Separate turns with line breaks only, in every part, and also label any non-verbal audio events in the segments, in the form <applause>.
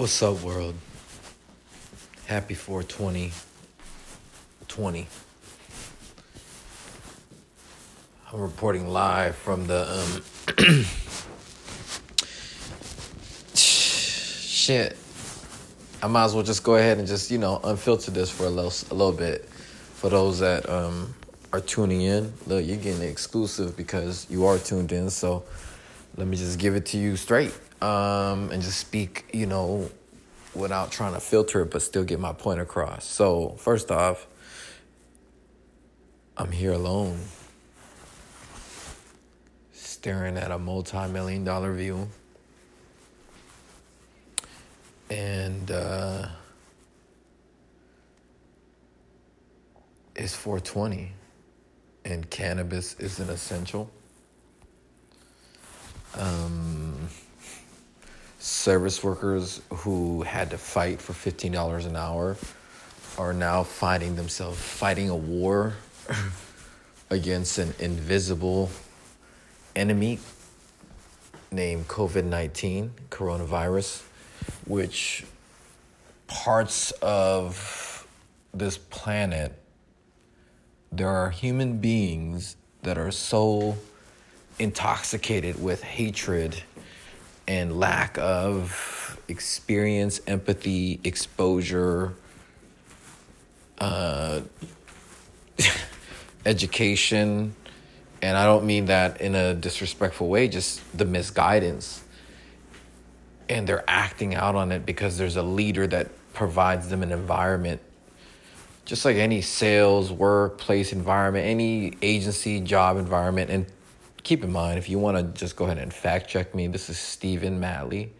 What's up, world? Happy 420 20. I'm reporting live from the um <clears throat> shit. I might as well just go ahead and just, you know, unfilter this for a little a little bit for those that um are tuning in. Look, you're getting exclusive because you are tuned in, so let me just give it to you straight. Um and just speak, you know, without trying to filter it but still get my point across. So, first off, I'm here alone, staring at a multi million dollar view. And uh, it's 420, and cannabis is an essential. Um, service workers who had to fight for $15 an hour are now finding themselves fighting a war <laughs> against an invisible enemy named COVID 19, coronavirus, which parts of this planet, there are human beings that are so intoxicated with hatred and lack of experience, empathy, exposure, uh, <laughs> education, and I don't mean that in a disrespectful way, just the misguidance. And they're acting out on it because there's a leader that provides them an environment. Just like any sales, workplace environment, any agency, job environment. And keep in mind, if you want to just go ahead and fact check me, this is Stephen Matley.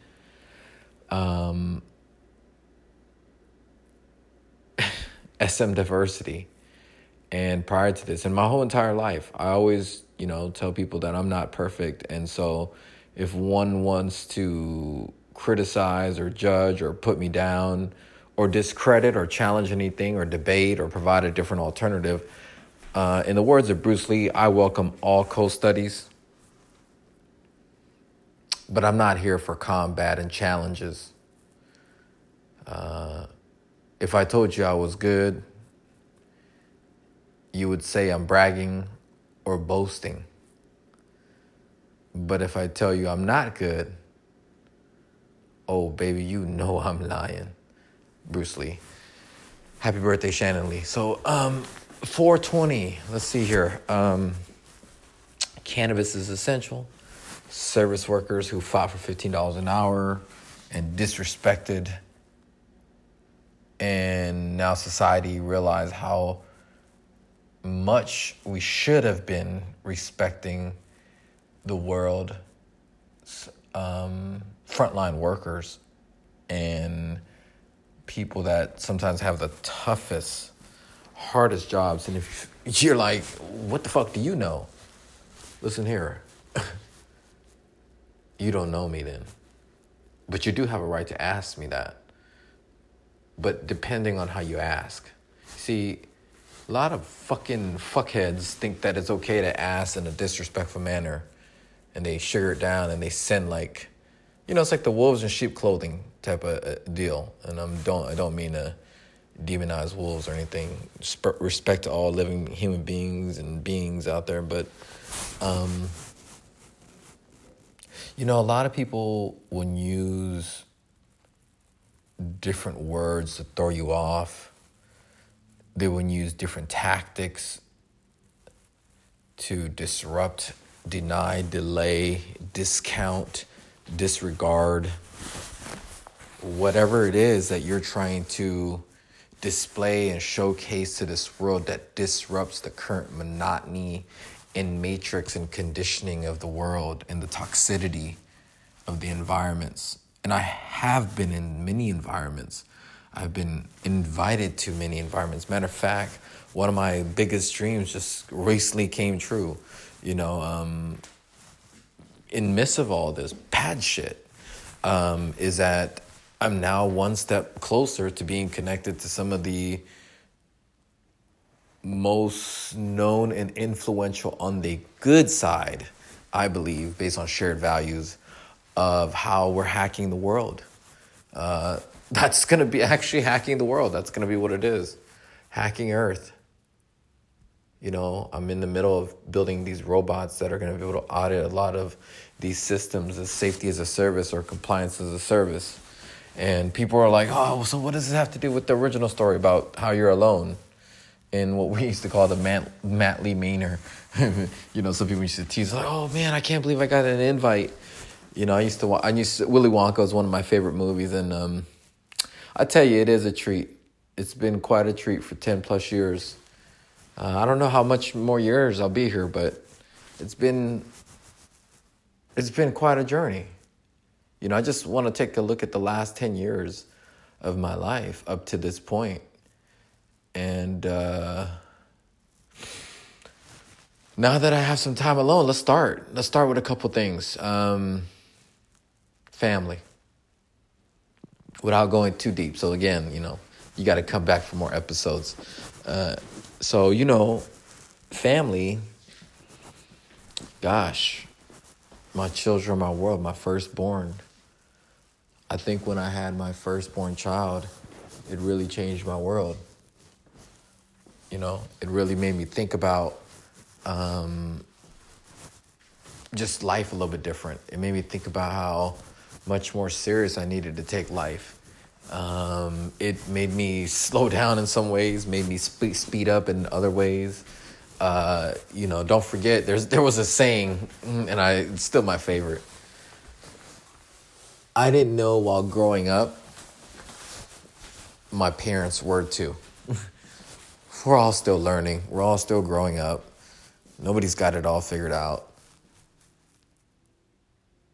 Um, <laughs> SM Diversity. And prior to this, and my whole entire life, I always, you know, tell people that I'm not perfect. And so if one wants to criticize or judge or put me down or discredit or challenge anything or debate or provide a different alternative, uh, in the words of Bruce Lee, I welcome all co studies. But I'm not here for combat and challenges. Uh, if I told you I was good, you would say I'm bragging or boasting. But if I tell you I'm not good, oh, baby, you know I'm lying. Bruce Lee. Happy birthday, Shannon Lee. So, um, 420, let's see here. Um, cannabis is essential. Service workers who fought for $15 an hour and disrespected. And now society realize how much we should have been respecting the world um, frontline workers and people that sometimes have the toughest, hardest jobs. And if you're like, what the fuck do you know? Listen here. <laughs> you don't know me then. But you do have a right to ask me that. But depending on how you ask. See, a lot of fucking fuckheads think that it's okay to ask in a disrespectful manner and they sugar it down and they send like you know it's like the wolves in sheep clothing type of uh, deal and i'm don't i don't mean to demonize wolves or anything. Respect to all living human beings and beings out there but um you know a lot of people will use different words to throw you off. They would use different tactics to disrupt, deny, delay, discount, disregard, whatever it is that you're trying to display and showcase to this world that disrupts the current monotony and matrix and conditioning of the world and the toxicity of the environments. And I have been in many environments I've been invited to many environments. Matter of fact, one of my biggest dreams just recently came true. You know, um, in midst of all this bad shit, um, is that I'm now one step closer to being connected to some of the most known and influential on the good side, I believe, based on shared values of how we're hacking the world uh, <laughs> that's going to be actually hacking the world. That's going to be what it is hacking Earth. You know, I'm in the middle of building these robots that are going to be able to audit a lot of these systems as safety as a service or compliance as a service. And people are like, oh, so what does this have to do with the original story about how you're alone? In what we <laughs> used to call the Matt, Matt Lee Manor. <laughs> you know, some people used to tease, like, oh man, I can't believe I got an invite. You know, I used to, watch, I used to, Willy Wonka was one of my favorite movies. And um, I tell you, it is a treat. It's been quite a treat for 10 plus years. Uh, I don't know how much more years I'll be here, but it's been it's been quite a journey. You know, I just want to take a look at the last 10 years of my life up to this point. And uh, now that I have some time alone, let's start. Let's start with a couple things. Um, family. Without going too deep. So, again, you know, you got to come back for more episodes. Uh, so, you know, family, gosh, my children, my world, my firstborn. I think when I had my firstborn child, it really changed my world. You know, it really made me think about um, just life a little bit different. It made me think about how much more serious I needed to take life. Um, it made me <laughs> slow down in some ways, made me spe- speed up in other ways. Uh, you know, don't forget there's there was a saying, and I it's still my favorite. I didn't know while growing up. My parents were too. <laughs> We're all still learning. We're all still growing up. Nobody's got it all figured out.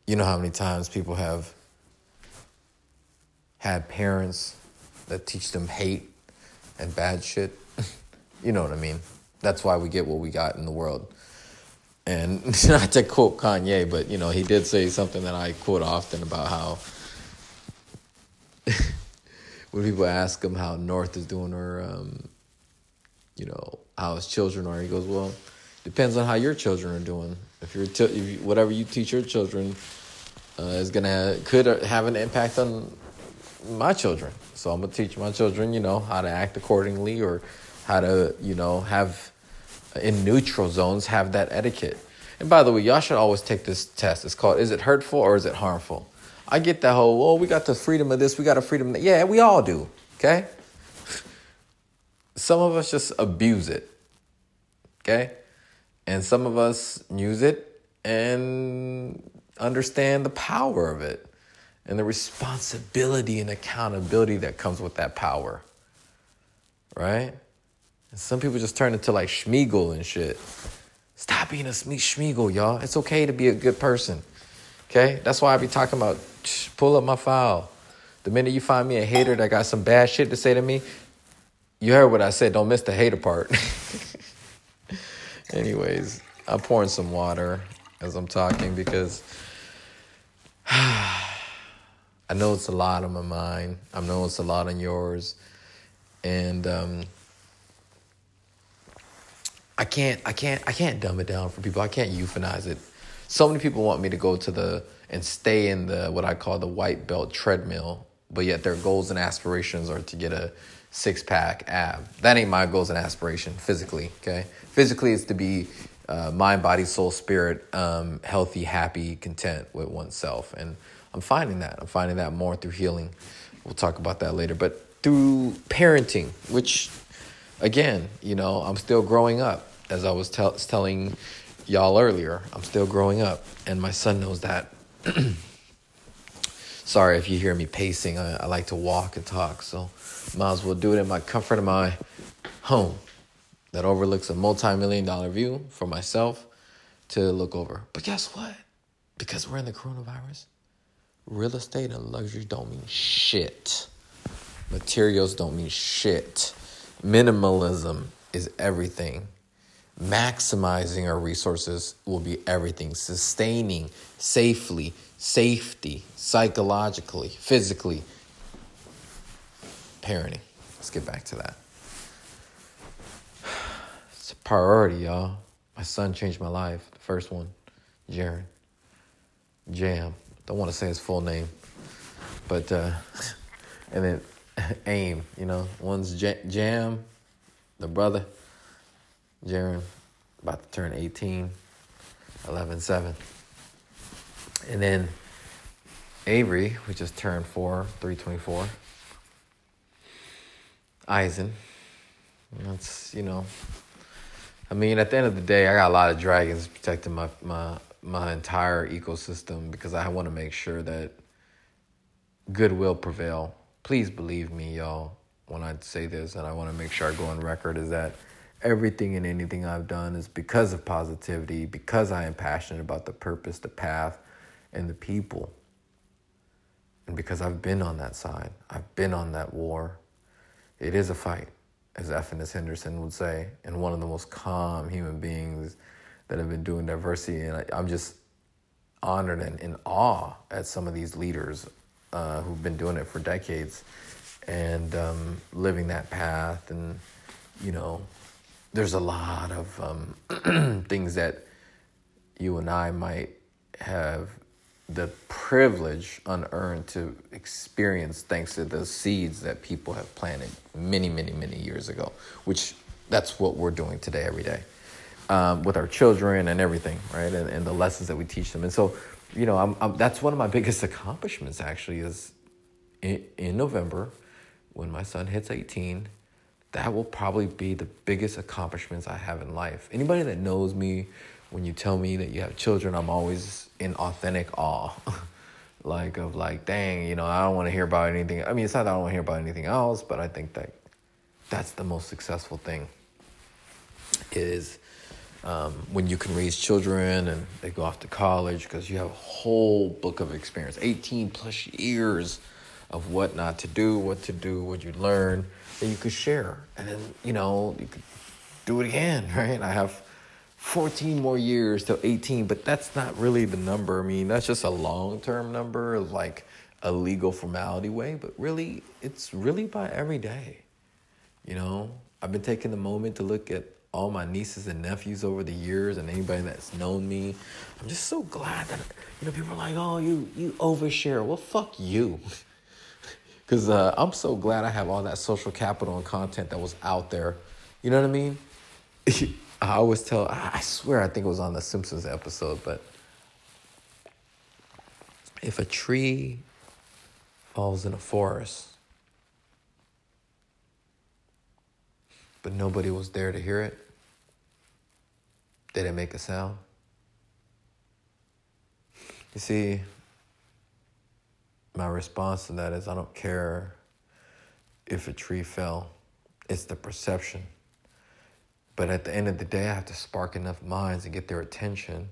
You know how many times people have had parents that teach them hate and bad shit. <laughs> you know what I mean? That's why we get what we got in the world. And <laughs> not to quote Kanye, but you know, he did say something that I quote often about how <laughs> when people ask him how North is doing or um, you know, how his children are, he goes, Well, depends on how your children are doing. If you're t- if you, whatever you teach your children uh, is gonna could have an impact on my children. So I'm gonna teach my children, you know, how to act accordingly or how to, you know, have in neutral zones have that etiquette. And by the way, y'all should always take this test. It's called is it hurtful or is it harmful? I get that whole, well, we got the freedom of this, we got a freedom that. Yeah, we all do. Okay? Some of us just abuse it. Okay? And some of us use it and understand the power of it and the responsibility and accountability that comes with that power. Right? And some people just turn into like Schmiegel and shit. Stop being a Schmiegel, y'all. It's okay to be a good person. Okay? That's why I be talking about pull up my file. The minute you find me a hater that got some bad shit to say to me, you heard what I said. Don't miss the hater part. <laughs> Anyways, I'm pouring some water as I'm talking because <sighs> I know it's a lot on my mind. I know it's a lot on yours. And um, I can't I can't I can't dumb it down for people. I can't euphanize it. So many people want me to go to the and stay in the what I call the white belt treadmill, but yet their goals and aspirations are to get a six pack ab. That ain't my goals and aspiration physically. Okay, physically it's to be uh, mind, body, soul, spirit, um, healthy, happy, content with oneself, and I'm finding that. I'm finding that more through healing. We'll talk about that later. But through parenting, which, again, you know, I'm still growing up. As I was tell- telling y'all earlier, I'm still growing up, and my son knows that. <clears throat> Sorry if you hear me pacing. I, I like to walk and talk, so might as well do it in my comfort of my home that overlooks a multi-million dollar view for myself to look over. But guess what? Because we're in the coronavirus, Real estate and luxury don't mean shit. Materials don't mean shit. Minimalism is everything. Maximizing our resources will be everything. Sustaining safely, safety, psychologically, physically. Parenting. Let's get back to that. <sighs> It's a priority, y'all. My son changed my life. The first one, Jaron. Jam. Don't want to say his full name. But uh, <laughs> and then <laughs> aim, you know, one's Jam, the brother, Jaron, about to turn 18, 11 7. And then Avery, who just turned 4, 324. Eisen. That's, you know, I mean, at the end of the day, I got a lot of dragons protecting my, my, my entire ecosystem because I want to make sure that goodwill prevail. Please believe me, y'all, when I say this, and I want to make sure I go on record, is that everything and anything I've done is because of positivity, because I am passionate about the purpose, the path, and the people. And because I've been on that side, I've been on that war. It is a fight, as F. Henderson would say, and one of the most calm human beings that have been doing diversity. And I, am just honored and in awe at some of these leaders uh, who've been doing it for decades and um, living that path. And, you know, there's a lot of um, <clears throat> things that you and I might have the privilege unearned to experience thanks to the seeds that people have planted many, many, many years ago, which that's what we're doing today every day um, with our children and everything, right? And, and the lessons that we teach them. And so, you know, I'm, I'm, that's one of my <laughs> biggest accomplishments actually is in, in November when my son hits 18 that will probably be the biggest accomplishments I have in life. Anybody that knows me, when you tell me that you have children, I'm always in authentic awe. <laughs> like of like, dang, you know, I don't want to hear about anything. I mean, it's not that I don't want to hear about anything else, but I think that that's the most successful thing is um, when you can raise children and they go off to college because you have a whole book of experience, 18 plus years of what not to do, what to do, what you learn that you could share. And then, you know, you could do it again, <laughs> right? I have 14 more years till 18, but that's not really the number. I mean, that's just a long term number, like a legal formality way, but really, it's really by every day. You know, I've been taking the moment to look at all my nieces and nephews over the years and anybody that's known me. I'm just so glad that, you know, people are like, oh, you, you overshare. Well, fuck you. <laughs> Because uh, I'm so glad I have all that social capital and content that was out there. You know what I mean? <laughs> I always tell, I swear I think it was on the Simpsons episode, but if a tree falls in a forest, but nobody was there to hear it, did it make a sound? You see, my response to that is I don't care if a tree fell, it's the perception. But at the end of the day, I have to spark enough minds and get their attention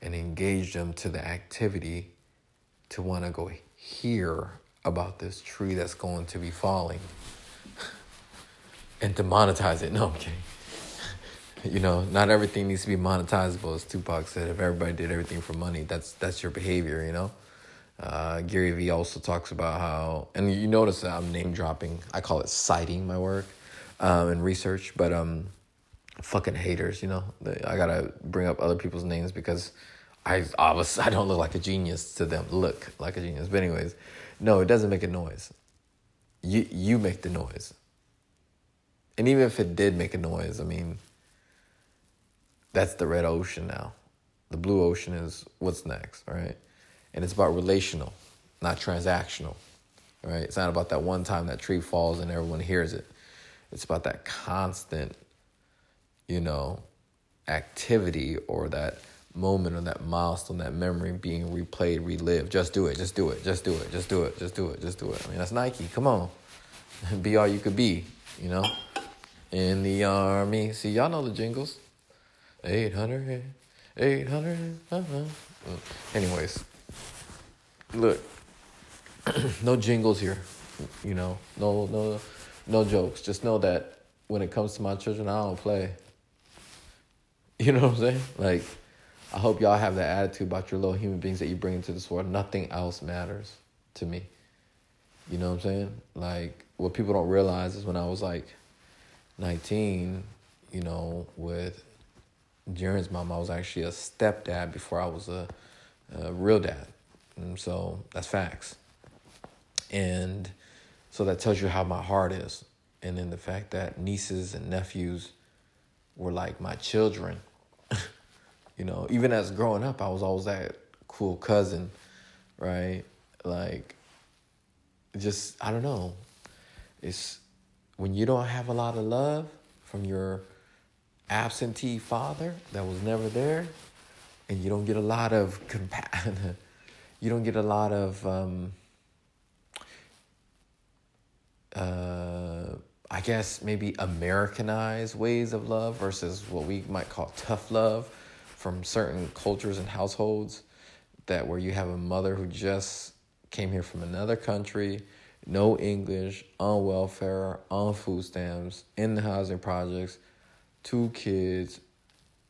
and engage them to the activity to want to go hear about this tree that's going to be falling <laughs> and to monetize it. No, I'm kidding. You know, not everything needs to be monetizable, as Tupac said. If everybody did everything for money, that's that's your behavior, you know? Uh, Gary Vee also talks about how, and you notice that I'm name dropping. I call it citing my work um, and research, but um, fucking haters, you know. I gotta bring up other people's names because I obviously <laughs> I don't look like a genius to them. Look like a genius, but anyways, no, it doesn't make a noise. You you make the noise, and even if it did make a noise, I mean, that's the red ocean now. The blue ocean is what's next, right? and it's about relational, not transactional. Right? It's not about that one time that tree falls and everyone hears it. It's about that constant, you know, activity or that moment or that milestone, that memory being replayed, relived. Just do it, just do it, just do it, just do it, just do it, just do it. I mean, that's Nike. Come on. <laughs> be all you could be, you know? In the army. See, y'all know the jingles. 800, 800, uh-huh. Anyways look, <clears throat> no jingles here, you know, no no no jokes. Just know that when it comes to my children, I don't play. <laughs> You know what I'm saying? Like, I hope y'all have that attitude about your little human beings that you bring into this world. Nothing else matters to me. You know what I'm saying? Like, what people don't realize is when I was like 19, you know, with Jaren's mom, I was actually a stepdad before I was a, a real dad. And so that's facts. And so that tells you how my heart is. And then the fact that nieces and nephews were like my children. <laughs> you know, even as growing up, I was always that cool cousin, right? Like, just, I don't know. It's when you don't have a lot of love from your absentee father that was never there, and you don't get a lot of compa- <laughs> you don't get a lot of um, uh, I guess maybe Americanized ways of love versus what we might call tough love from certain cultures and households that where you have a mother who just came here from another country, no English, on welfare, on food stamps, in the housing projects, two kids,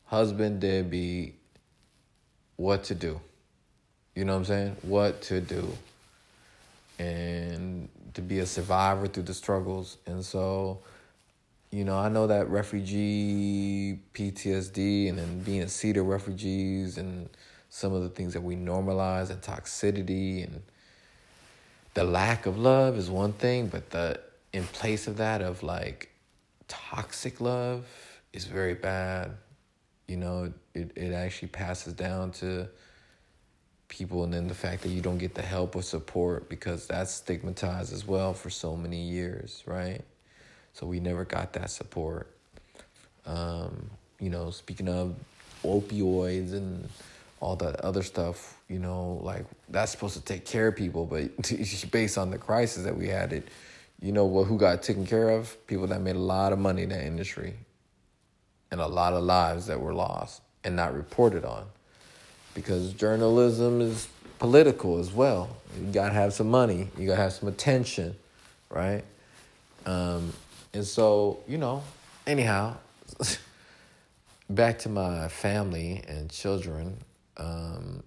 husband deadbeat, what to do. You know what I'm saying? What to do. And to be a survivor through the struggles. And so, you know, I know that refugee PTSD and then being a seed of refugees and some of the things that we normalize and toxicity and the lack of love is one thing, but the in place of that of like toxic love is very bad. You know, it, it actually passes down to people and then the fact that you don't get the help or support because that's stigmatized as well for so many years right? So we never got that support. Um, you know speaking of opioids and all that other stuff you know like that's supposed to take care of people but <laughs> based on the crisis that we had it you know what who got taken care of? People that made a lot of money in that industry and a lot of lives that were lost and not reported on because journalism is political as well. You gotta have some money, you gotta have some attention, right? Um, and so, you know, anyhow, <laughs> back to my family and children. Um,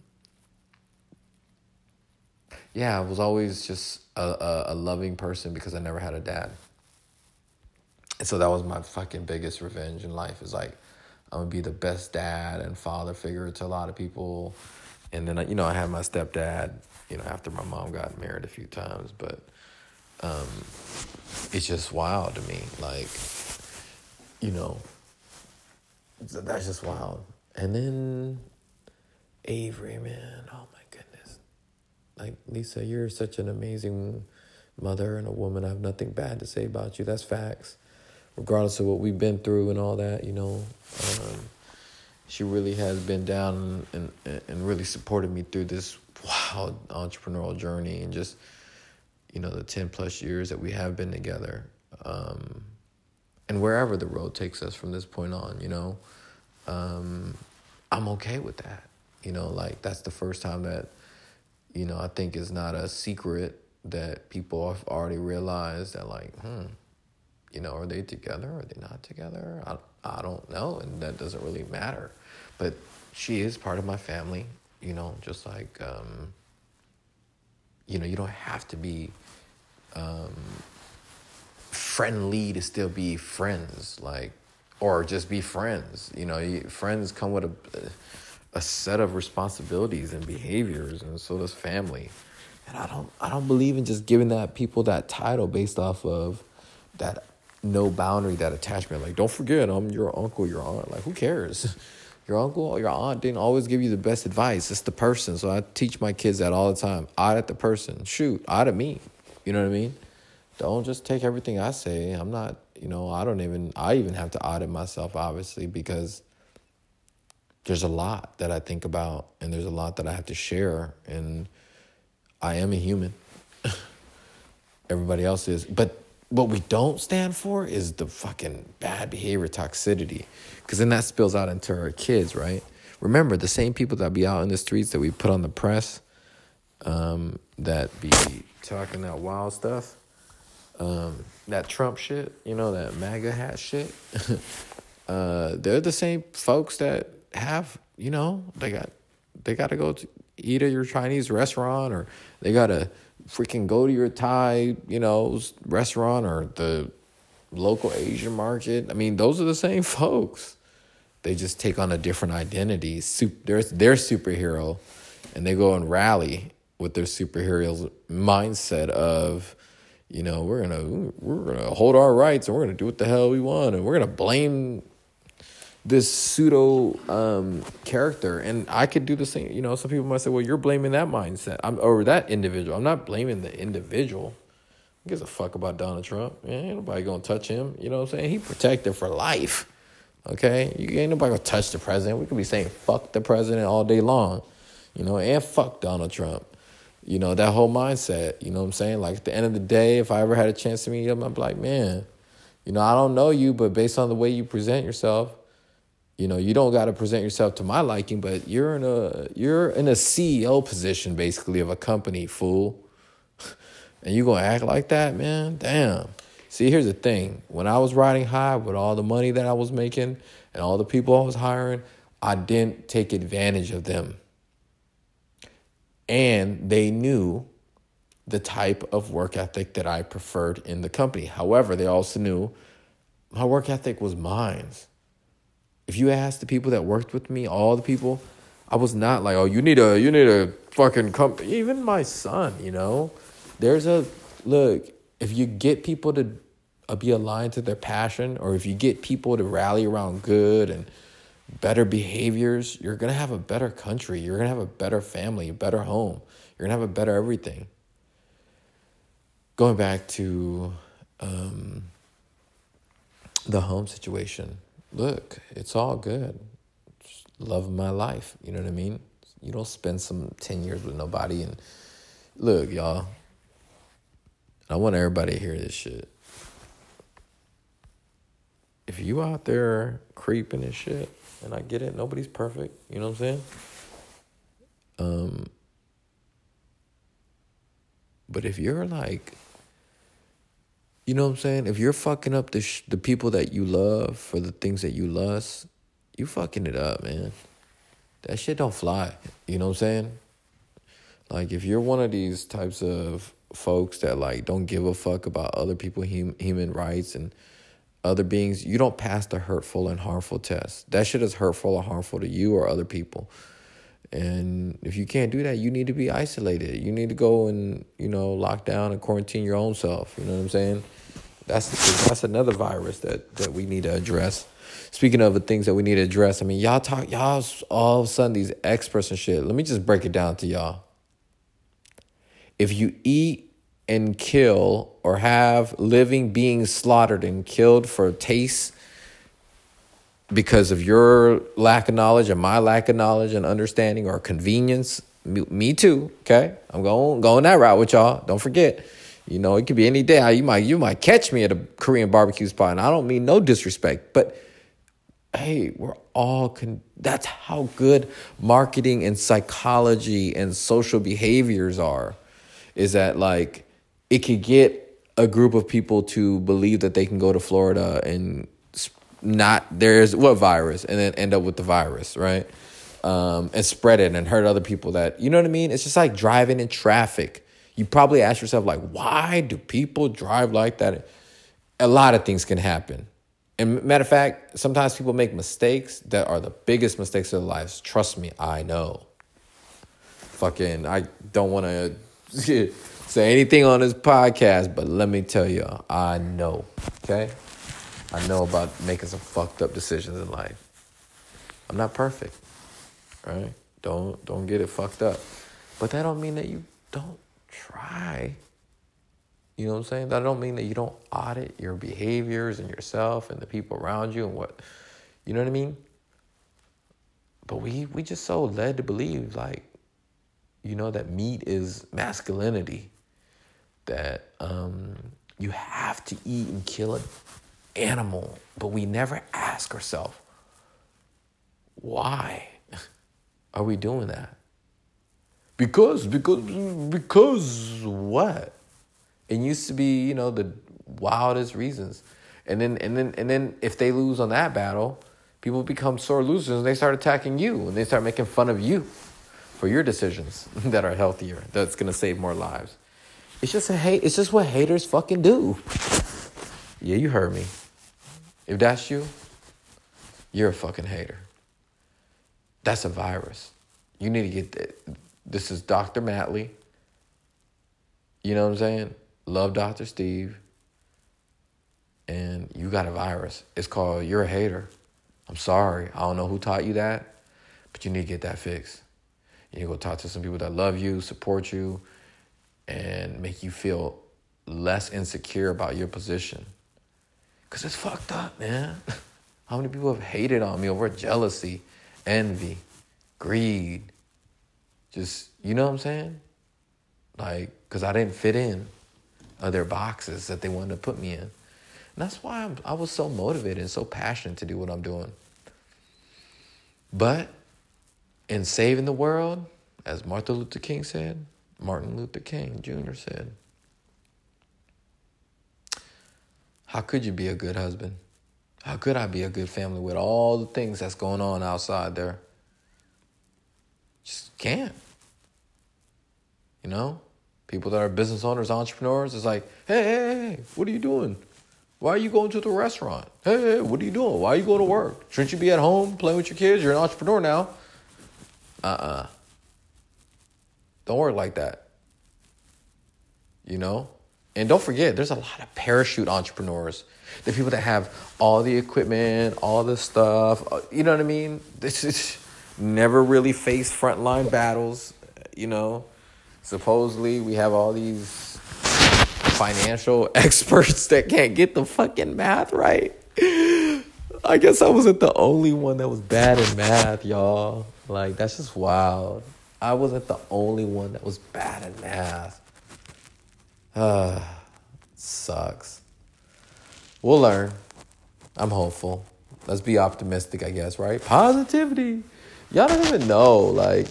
yeah, I was always just a, a, a loving person because I never had a dad. And so that was my fucking biggest revenge in life is like, I'm gonna be the best dad and father figure to a lot of people. And then you know I had my stepdad. You know after my mom got married a few times, but um, it's just wild to me. Like you know that's just wild. And then Avery, man, oh my goodness. Like Lisa, you're such an amazing mother and a woman. I have nothing bad to say about you. That's facts regardless of what we've been through and all that, you know, um, she really has been down and, and, and really supported me through this wild entrepreneurial journey and just, you know, the 10 plus years that we have been together. Um, and wherever the road takes us from this point on, you know, um, I'm okay with that. You know, like that's the first time that, you know, I think is not a secret that people have already realized that, like, hmm, you know, are they together? Are they not together? I, I don't know, and that doesn't really matter. But she is part of my family, you know, just like, um, you know, you don't have to be um, friendly to still be friends, like, or just be friends. You know, friends come with a, a set of responsibilities and behaviors, and so does family. And I don't, I don't believe in just giving that people that title based off of that no boundary, that attachment. Like, don't forget, I'm your uncle, your aunt. Like, who cares? <laughs> Your uncle or your aunt didn't always give you the best advice. It's the person. So I teach my kids that all the time. Audit the person. Shoot, out audit me. You know what I mean? Don't just take everything I say. I'm not, you know, I don't even, I even have to audit myself, obviously, because there's a lot that I think about and there's a lot that I have to share. And I am a human. <laughs> Everybody else is. But what we don't stand for is the fucking bad behavior toxicity because then that spills out into our kids right? Remember the same people that be out in the streets that we put on the press um, that be talking that wild stuff um, that trump shit you know that maga hat shit <laughs> uh, they're the same folks that have you know they got they got to go to eat at your chinese restaurant or they got to freaking go to your Thai, you know, restaurant or the local Asian market. I mean, those are the same <laughs> folks. They just take on a different identity. They're, they're superhero and they go and rally with their superheroes mindset of, you know, we're gonna we're gonna hold our rights and we're gonna do what the hell we want and we're gonna blame this pseudo um, character. And I could do the same. You know, some people might say, well, you're blaming that mindset I'm, or that individual. I'm not blaming the individual. Who gives a fuck about Donald Trump? Man, ain't nobody gonna touch him. You know what I'm saying? He protected for life. Okay? You ain't nobody gonna touch the president. We could be saying fuck the president all day long. You know, and fuck Donald Trump. You know, that whole mindset, you know what I'm saying? Like at the end of the day, if I ever had a chance to meet him, I'm like, man, you know, I don't know you, but based on the way you present yourself, you know, you don't got to present yourself to my liking, but you're in a you're in a CEO position basically of a company, fool. <laughs> and you gonna act like that, man? Damn. See, here's the thing. When I was riding high with all the money that I was making and all the people I was hiring, I didn't take advantage of them. And they knew the type of work ethic that I preferred in the company. However, they also knew my work ethic was mine. If you ask the people that worked with me, all the people, I was not like, oh, you need a you need a fucking company. Even my son, you know, there's a look. If you get people to uh, be aligned to their passion, or if you get people to rally around good and better behaviors, you're gonna have a better country. You're gonna have a better family, a better home. You're gonna have a better everything. Going back to um, the home situation look, it's all good. Just love my life. You know what I mean? You don't spend some 10 years with nobody. And look, y'all, I want everybody to hear this shit. If you out there creeping and shit, and I get it, nobody's perfect. You know what I'm saying? Um, but if you're like you know what I'm saying? If you're fucking up the sh- the people that you love for the things that you lust, you fucking it up, man. That shit don't fly. You know what I'm saying? Like if you're one of these types of folks that like don't give a fuck about other people hum- human rights and other beings, you don't pass the hurtful and harmful test. That shit is hurtful or harmful to you or other people. And if you can't do that, you need to be isolated. You need to go and, you know, lock down and quarantine your own self. You know what I'm saying? That's that's another virus that that we need to address. Speaking of the things that we need to address, I mean, y'all talk, y'all all of a sudden these experts and shit. Let me just break it down to y'all. If you eat and kill or have living beings slaughtered and killed for taste because of your lack of knowledge and my lack of knowledge and understanding or convenience, me, too. Okay, I'm going going that route with y'all. Don't forget. You know, it could be any day. You might you might catch me at a Korean barbecue spot, and I don't mean no disrespect, but hey, we're all con- that's how good marketing and psychology and social behaviors are. Is that like it could get a group of people to believe that they can go to Florida and not there's what virus and then end up with the virus, right? Um, and spread it and hurt other people that you know what I mean? It's just like driving in traffic you probably ask yourself, like, why do people drive like that? A lot of things can happen. And matter of fact, sometimes people make mistakes that are the biggest mistakes of their lives. Trust me, I know. Fucking, I don't want to <laughs> say anything on this podcast, but let me tell you, I know. Okay? I know about making some fucked up decisions in life. I'm not perfect. Right? Don't don't get it fucked up. But that don't mean that you don't try. You know what I'm saying? That don't mean that you don't audit your behaviors and yourself and the people around you and what you know what I mean? But we we just so led to believe like you know that meat is masculinity. That um you have to eat and kill an animal, but we never ask ourselves why <laughs> are we doing that? Because, because, because what? It used to be, you know, the wildest reasons. And then, and then, and then if they lose on that battle, people become sore losers and they start attacking you and they start making fun of you for your decisions <laughs> that are healthier, that's gonna save more lives. It's just a hate, it's just what haters fucking do. Yeah, you heard me. If that's you, you're a fucking hater. That's a virus. You need to get that this is Dr. Matley. You know what I'm saying? Love Dr. Steve. And you got a virus. It's called you're a hater. I'm sorry. I don't know who taught you that, but you need to get that fixed. You need to go talk to some people that love you, support you, and make you feel less insecure about your position. Cause it's fucked up, man. <laughs> How many people have hated on me over jealousy, envy, greed? Just, you know what I'm saying? Like, cause I didn't fit in other boxes that they wanted to put me in. And that's why I'm, I was so motivated and so passionate to do what I'm doing. But in saving the world, as Martin Luther King said, Martin Luther King Jr. said, How could you be a good husband? How could I be a good family with all the things that's going on outside there? Just can't. You know? People that are business owners, entrepreneurs, it's like, hey, hey, hey, what are you doing? Why are you going to the restaurant? Hey, hey, what are you doing? Why are you going to work? Shouldn't you be at home playing with your kids? You're an entrepreneur now. Uh uh-uh. uh. do not work like that. You know? And don't forget, there's a lot of parachute entrepreneurs. The people that have all the equipment, all the stuff. Uh, you know what I mean? <laughs> This is never really faced frontline battles. You know, supposedly we have all these financial <laughs> experts that can't get the fucking math right. I guess I wasn't the only one that was bad in math, y'all. Like that's just wild. I wasn't the only one that was bad in math. Uh, <sighs> sucks. We'll learn. I'm hopeful. Let's be optimistic, I guess, right? Positivity. Y'all don't even know. Like,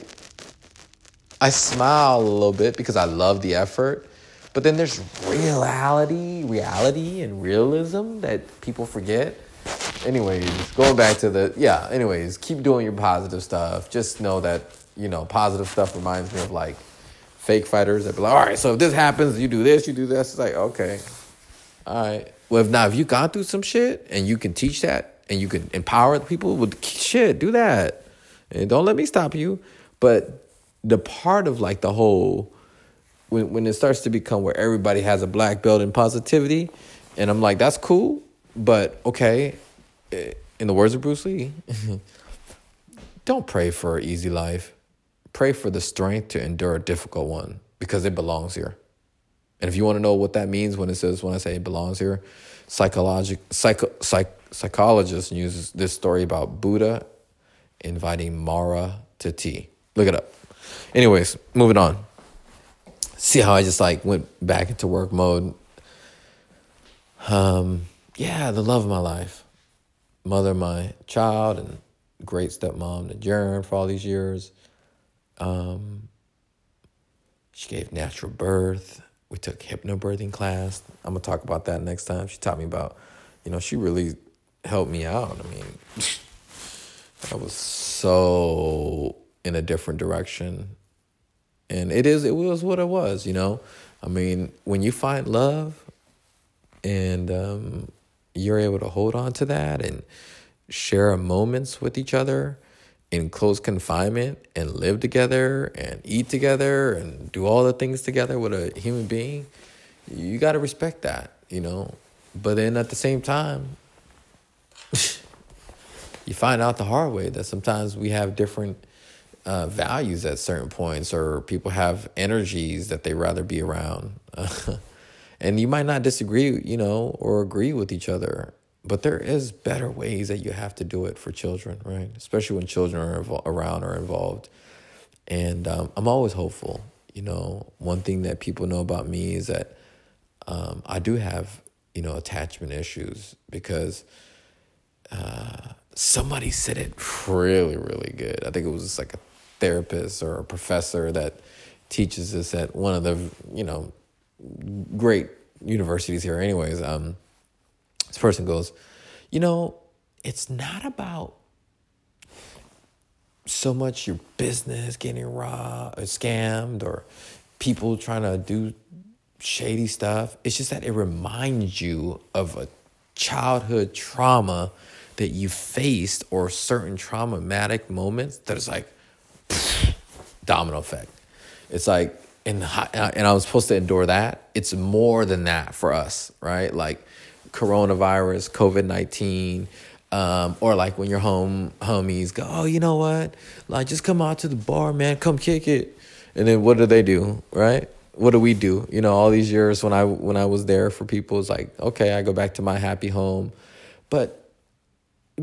I smile a little bit because I love the effort. But then there's reality, reality and realism that people forget. Anyways, going back to the, yeah, anyways, keep doing your positive stuff. Just know that, you know, positive stuff reminds me of like fake fighters that be like, all right, so if this happens, you do this, you do this. It's like, okay, all right. Well, if now if you gone through some shit and you can teach that and you can empower people with shit, do that. And don't let me stop you. But the part of like the whole when when it starts to become where everybody has a black belt in positivity, and I'm like, that's cool, but okay. Eh, in the words of Bruce Lee, <laughs> don't pray for an easy life pray for the strength to endure a difficult one because it belongs here. And if you want to know what that means when it says, when I say it belongs here, psychologic, psycho, psych, psychologist uses this story about Buddha inviting Mara to tea. Look it up. Anyways, moving on. See how I just like went back into work mode. Um, yeah, the love of my life, mother my child, and great stepmom to Jern for all these years. Um, she gave natural birth. We took hypnobirthing class. I'm gonna talk about that next time. She taught me about, you know, she really helped me out. I mean, <laughs> I was so in a different direction, and it is it was what it was. You know, I mean, when you find love, and um, you're able to hold on to that and share moments with each other in close confinement and live together and eat together and do all the things together with a human being, you got to respect that, you know. But then at the same time, <laughs> you find out the hard way that sometimes we have different uh, values at certain points, or people have energies that they rather be around. <laughs> and you might not disagree, you know, or agree with each other but there is better ways that you have to do it for children, right? Especially when children are invo- around or involved. And um, I'm always hopeful. You know, one thing that people know about me is that um, I do have, you know, attachment issues because uh, somebody said it really, really good. I think it was like a therapist or a professor that teaches this at one of the, you know, great universities here, anyways. Um, this person goes, You know, it's not about so much your business getting robbed or uh, scammed or people trying to do shady stuff. It's just that it reminds you of a childhood trauma that you faced or certain traumatic moments that is like domino effect. It's like and uh, and I was supposed to endure that. It's more than that for us, right? Like coronavirus, COVID nineteen, um, or like when your home homies go, oh, you know what? Like just come out to the bar, man. Come kick it. And then what do they do, right? What do we do? You know, all these years when I when I was there for people, it's like okay, I go back to my happy home, but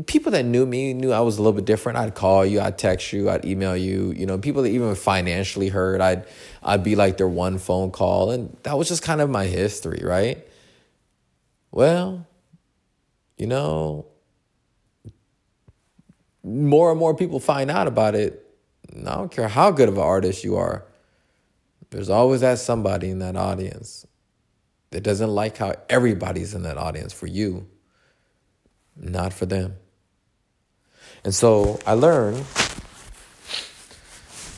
people that knew me knew I was a little bit different. I'd call you, I'd text you, I'd email you. You know, people that even financially hurt, I'd I'd be like their one phone call, and that was just kind of my history, right? Well, you know, more and more people find out about it. I don't care how good of an artist you are. There's always that somebody in that audience that doesn't like how everybody's in that audience for you, not for them. And so I learned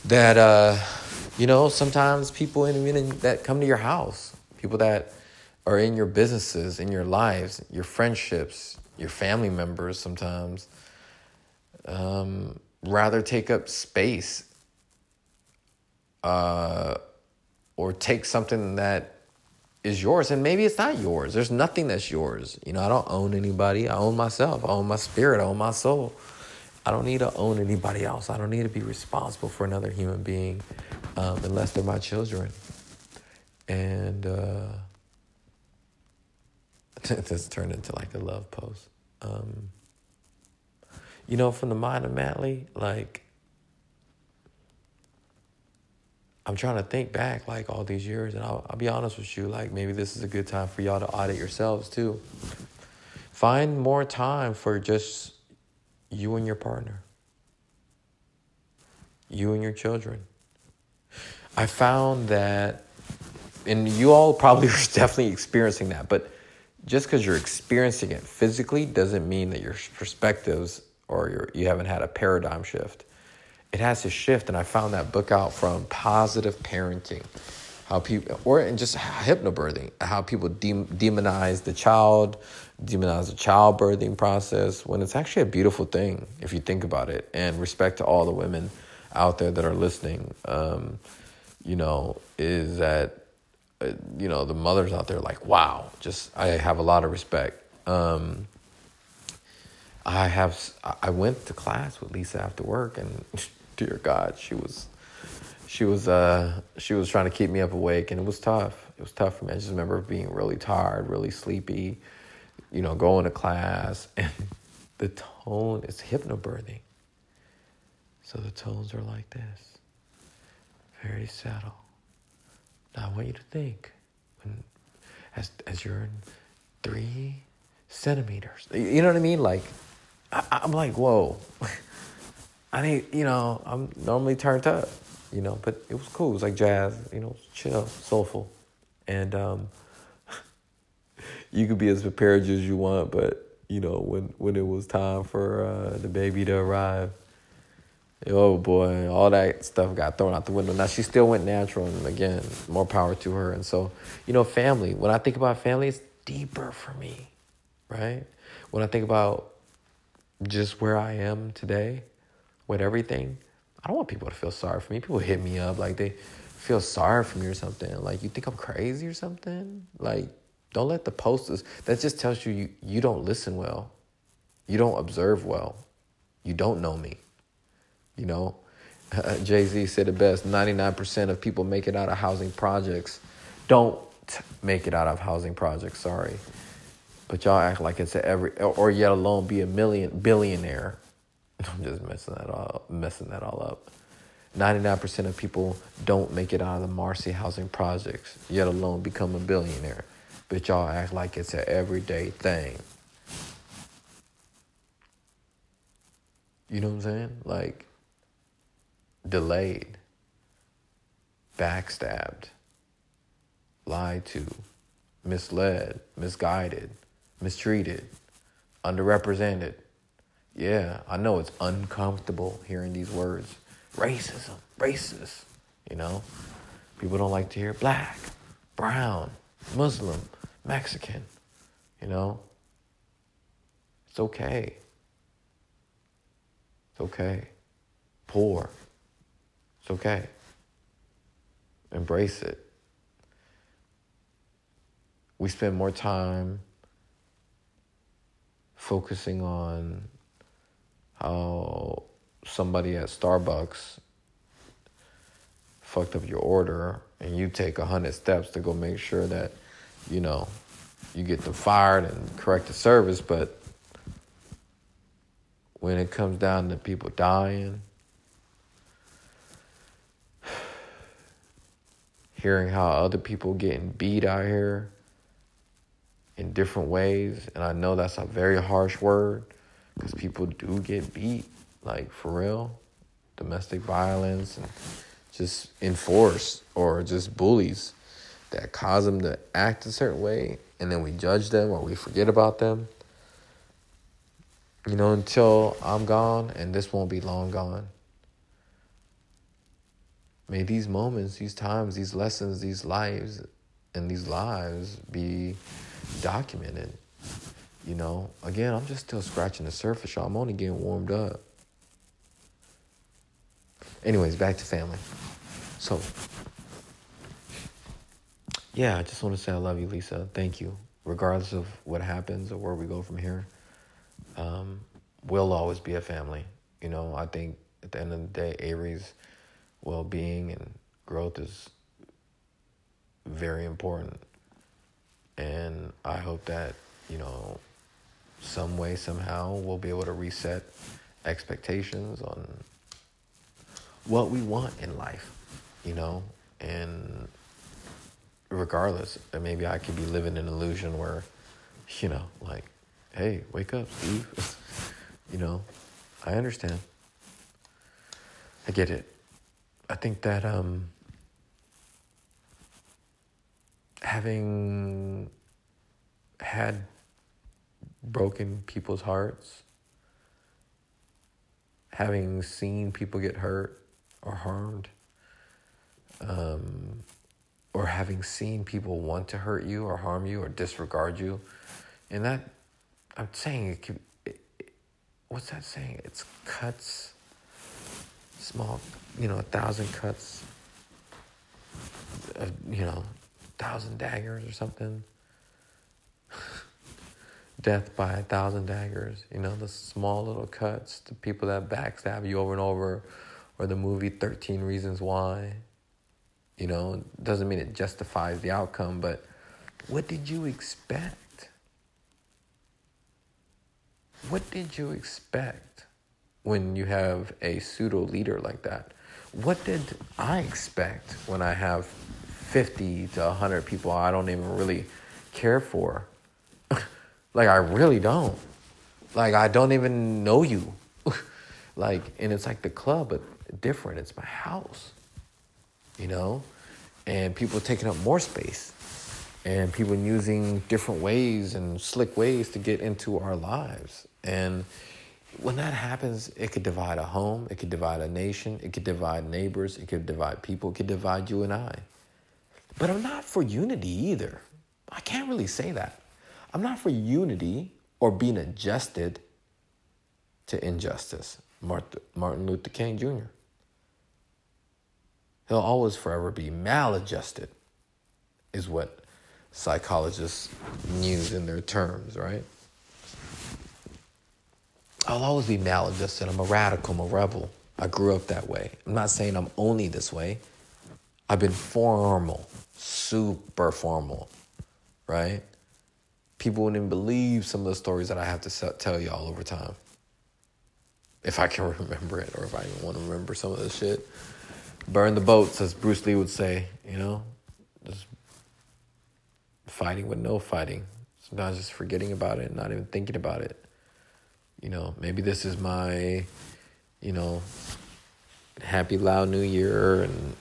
that, uh, you know, sometimes people in, in, that come to your house, people that are in your businesses, in your lives, your friendships, your family members sometimes, um, rather take up space uh, or take something that is yours and maybe it's not yours. There's nothing that's yours. You know i don't own anybody. I own myself. I own my spirit. I own my soul. I don't need to own anybody else. I don't need to be responsible for another human being um, unless they're my children. And uh, <laughs> this turned into like a love post. Um, you know, from the mind of Matley, like, I'm trying to think back like all these years, and I'll, I'll be honest with you, like, maybe this is a good time for y'all to audit yourselves too. Find more time for just you and your partner, you and your children. I found that, and you all probably <laughs> are definitely experiencing that, but just because you're experiencing it physically doesn't mean that your perspectives or your, you haven't had a paradigm shift. It has to shift, and I found that book out from positive parenting, how people, or and just hypnobirthing, how people de- demonize the child, demonize the childbirthing process when it's actually a beautiful thing if you think about it. And respect to all the women out there that are listening, um, you know, is that, you know, the mothers out there like, wow, just, I have a lot of respect. Um, I have, I went to class with Lisa after work and <laughs> dear God, she was, she was, uh, she was trying to keep me up awake and it was tough. It was tough for me. I just remember being really tired, really sleepy you know, going to class, <laughs> and the tone is hypnobirthing. So the tones are like this, very subtle. Now I want you to think, when, as as you're in three centimeters, you know what I mean? Like, I, I'm like, whoa. <laughs> I need, you know, I'm normally turned up, you know, but it was cool. It was like jazz, you know, chill, soulful, and um, <laughs> you could be as prepared as you want, but you know when when it was time for uh, the baby to arrive, oh boy, all that stuff got thrown out the window. Now she still went natural, and again, more power to her. And so, you know, family. When I think about family, it's deeper for me, right? When I think about just where I am today with everything, I don't want people to feel sorry for me. People hit me up like they feel sorry for me or something. Like you think I'm crazy or something. Like don't let the posters, that just tells you, you you don't listen well. You don't observe well. You don't know me. You know, uh, Jay Z said it best 99% of people make it out of housing projects. Don't make it out of housing projects, sorry. But y'all act like it's every, or yet alone be a million billionaire. <laughs> I'm just messing that all, messing that all up. 99% of people don't make it out of the Marcy housing projects, yet alone become a billionaire but y'all act like it's an everyday thing. You know what I'm saying? Like, delayed, backstabbed, lied to, misled, misguided, mistreated, underrepresented. Yeah, I know it's uncomfortable hearing these words. Racism, racist, you know? People don't like to hear black, brown, Muslim, Mexican, you know? It's okay. It's okay. Poor. It's okay. Embrace it. We spend more time focusing on how somebody at Starbucks fucked up your order and you take a hundred steps to go make sure that, you know, you get them fired and correct the service, but when it comes down to people dying, hearing how other people getting beat out here in different ways, and I know that's a very harsh word because people do get beat, like for real, domestic violence and just enforced or just bullies that cause them to act a certain way, and then we judge them or we forget about them. You know, until I'm gone, and this won't be long gone. May these moments, these times, these lessons, these lives, and these lives be documented. You know, again, I'm just still scratching the surface, y'all. I'm only getting warmed up. Anyways, back to family. So, yeah, I just want to say I love you, Lisa. Thank you. Regardless of what happens or where we go from here, um, we'll always be a family. You know, I think at the end of the day, Avery's well being and growth is very important. And I hope that, you know, some way, somehow, we'll be able to reset expectations on what we want in life, you know, and regardless, maybe I could be living an illusion where, you know, like, hey, wake up, Steve. <laughs> you know, I understand. I get it. I think that um, having had broken people's hearts, having seen people get hurt or harmed, um, or having seen people want to hurt you or harm you or disregard you, and that I'm saying it. It, it, what's that saying? It's cuts, small, you know, a thousand cuts, uh, you know, thousand daggers or something. <laughs> Death by a thousand daggers, you know, the small little cuts, the people that backstab you over and over, or the movie 13 Reasons Why. You know, doesn't mean it justifies the outcome, but what did you expect? What did you expect when you have a pseudo leader like that? What did I expect when I have 50 to 100 people I don't even really care for? <laughs> like, I really don't. Like, I don't even know you. <laughs> like, and it's like the club, but different. It's my house, you know? And people taking up more space and people using different ways and slick ways to get into our lives. And when that happens, it could divide a home, it could divide a nation, it could divide neighbors, it could divide people, it could divide you and I. But I'm not for unity either. I can't really say that. I'm not for unity or being adjusted to injustice. Martin Luther King Jr. He'll always forever be maladjusted, is what psychologists use in their terms, right? I'll always be maladjusted. I'm a radical, I'm a rebel. I grew up that way. I'm not saying I'm only this way. I've been formal, super formal, right? People wouldn't even believe some of the stories that I have to tell y'all over time. If I can <laughs> remember it, or if I even want to remember some of this shit. Burn the boats, as Bruce Lee would say, you know? Just fighting with no fighting. Sometimes just forgetting about it, not even thinking about it you know, maybe this is my, you know, happy loud new year and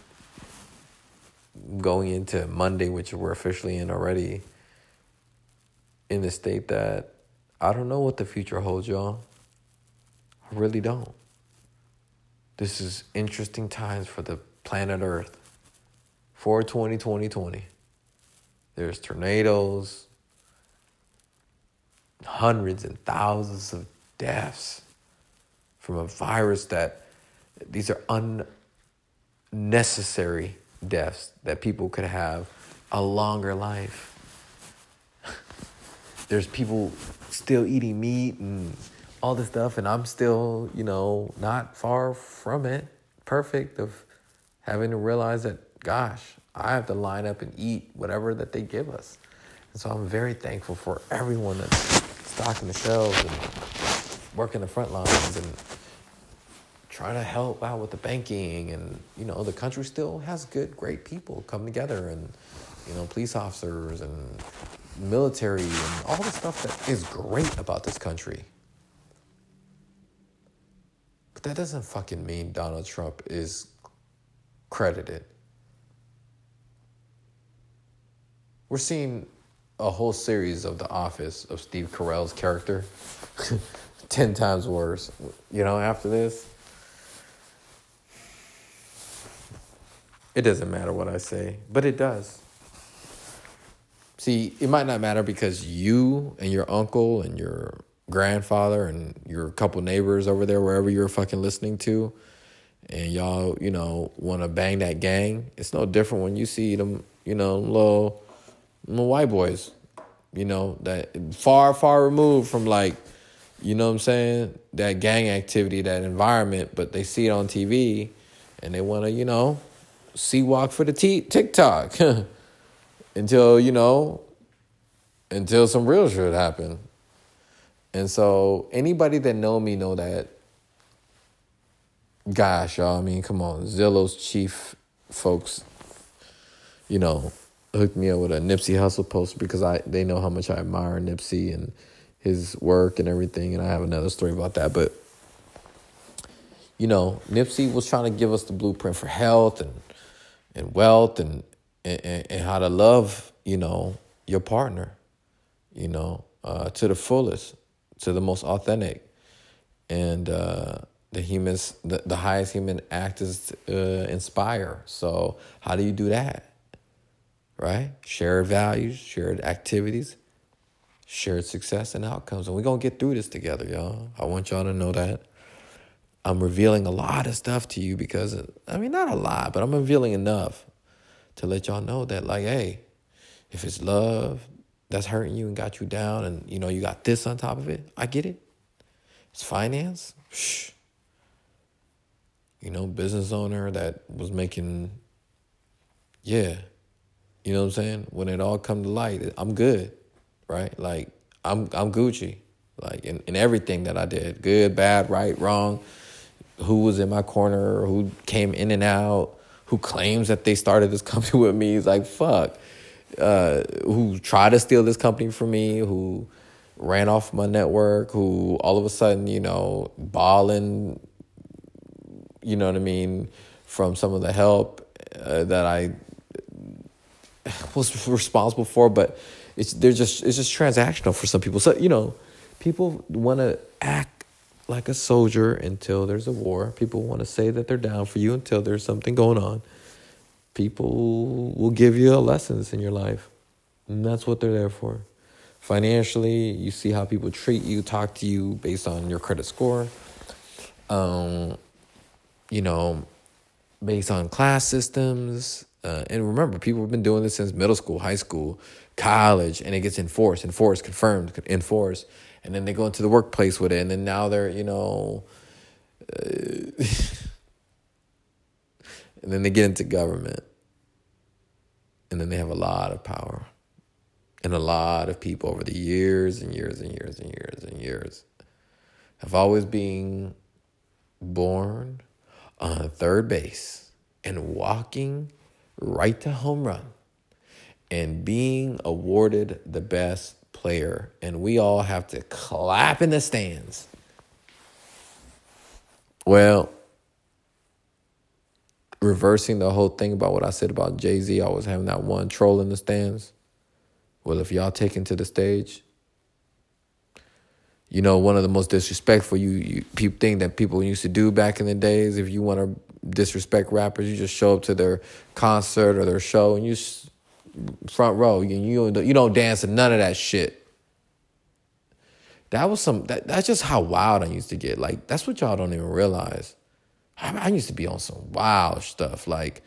going into Monday, which we're officially in already, in the state that I don't know what the future holds, y'all. I really don't. This is interesting times for the planet Earth. 420 2020. There's tornadoes, hundreds and thousands of deaths from a virus that these are unnecessary deaths that people could have a longer life. <laughs> There's people still eating meat and all this stuff, and I'm still, you know, not far from it, perfect of having to realize that, gosh, I have to line up and eat whatever that they give us. And so I'm very thankful for everyone that's stocking the shelves and working the front lines and trying to help out with the banking and you know the country still has good great people come together and you know police officers and military and all the stuff that is great about this country. But that doesn't fucking mean Donald Trump is credited. We're seeing a whole series of The Office of Steve Carell's character <laughs> 10 times worse you know after this It doesn't matter what I say, but it does. See, it might not matter because you and your uncle and your grandfather and your couple neighbors over there, wherever you're fucking listening to, and y'all, you know, want to bang that gang. It's no different when you see them, you know, little, little white boys, you know, that far, far removed from like, you know what I'm saying, that gang activity, that environment, but they see it on TV and they want to, you know, see walk for the t- TikTok <laughs> until, you know, until some real shit happen. And so anybody that know me know that gosh, y'all, I mean, come on, Zillow's chief folks, you know, hooked me up with a Nipsey Hussle post because I they know how much I admire Nipsey and his work and everything, and I have another story about that. But you know, Nipsey was trying to give us the blueprint for health and and wealth and, and, and how to love, you know, your partner, you know, uh, to the fullest, to the most authentic. And uh, the humans, the, the highest human act is uh, inspire. So how do you do that? Right? Shared values, shared activities, shared success and outcomes. And we're going to get through this together, y'all. I want y'all to know that. I'm revealing a lot of stuff to you because, I mean, not a lot, but I'm revealing enough to let y'all know that, like, hey, if it's love that's hurting you and got you down and, you know, you got this on top of it, I get it. It's finance. Shh. You know, business owner that was making, yeah, you know what I'm saying? When it all come to light, I'm good, right? Like, I'm I'm Gucci, like in, in everything that I did, good, bad, right, wrong who was in my corner, who came in and out, who claims that they started this <laughs> company with me. He's like, fuck. Uh, who tried to steal this company from me, who ran off my network, who all of a sudden, you know, balling, you know what I mean, from some of the help uh, that I was <laughs> responsible for, but it's they're just it's just transactional for some people. So you know, people want to act like a soldier until there's a war. People want to say that they're down for you until there's something going on. People will give you lessons in your life. And that's what they're there for. Financially, you see how people treat you, talk to you based on your credit score. Um, you know, based on class systems. Uh, and remember, people have been doing this since middle school, high school, college, and it gets enforced, enforced, confirmed, enforced and then they go into the workplace with it, and then now they're you know, uh, <laughs> and then they get into government, and then they have a lot of power, and a lot of people over the years and years and years and years and years have always been born on third base and walking right to home run and being awarded the best player, and we all have to clap in the stands. Well, reversing the whole thing about what I said about Jay Z, I was having that one troll in the stands. Well, if y'all take him to the stage, you know, one of the most disrespectful you, you people think that people used to do back in the days. If you want to disrespect rappers, you just show up to their concert or their show and you front row. You you you don't dance to none of that shit. That was some that that's just how wild I used to get. Like that's what y'all don't even realize. I, I used to be on some wild stuff. Like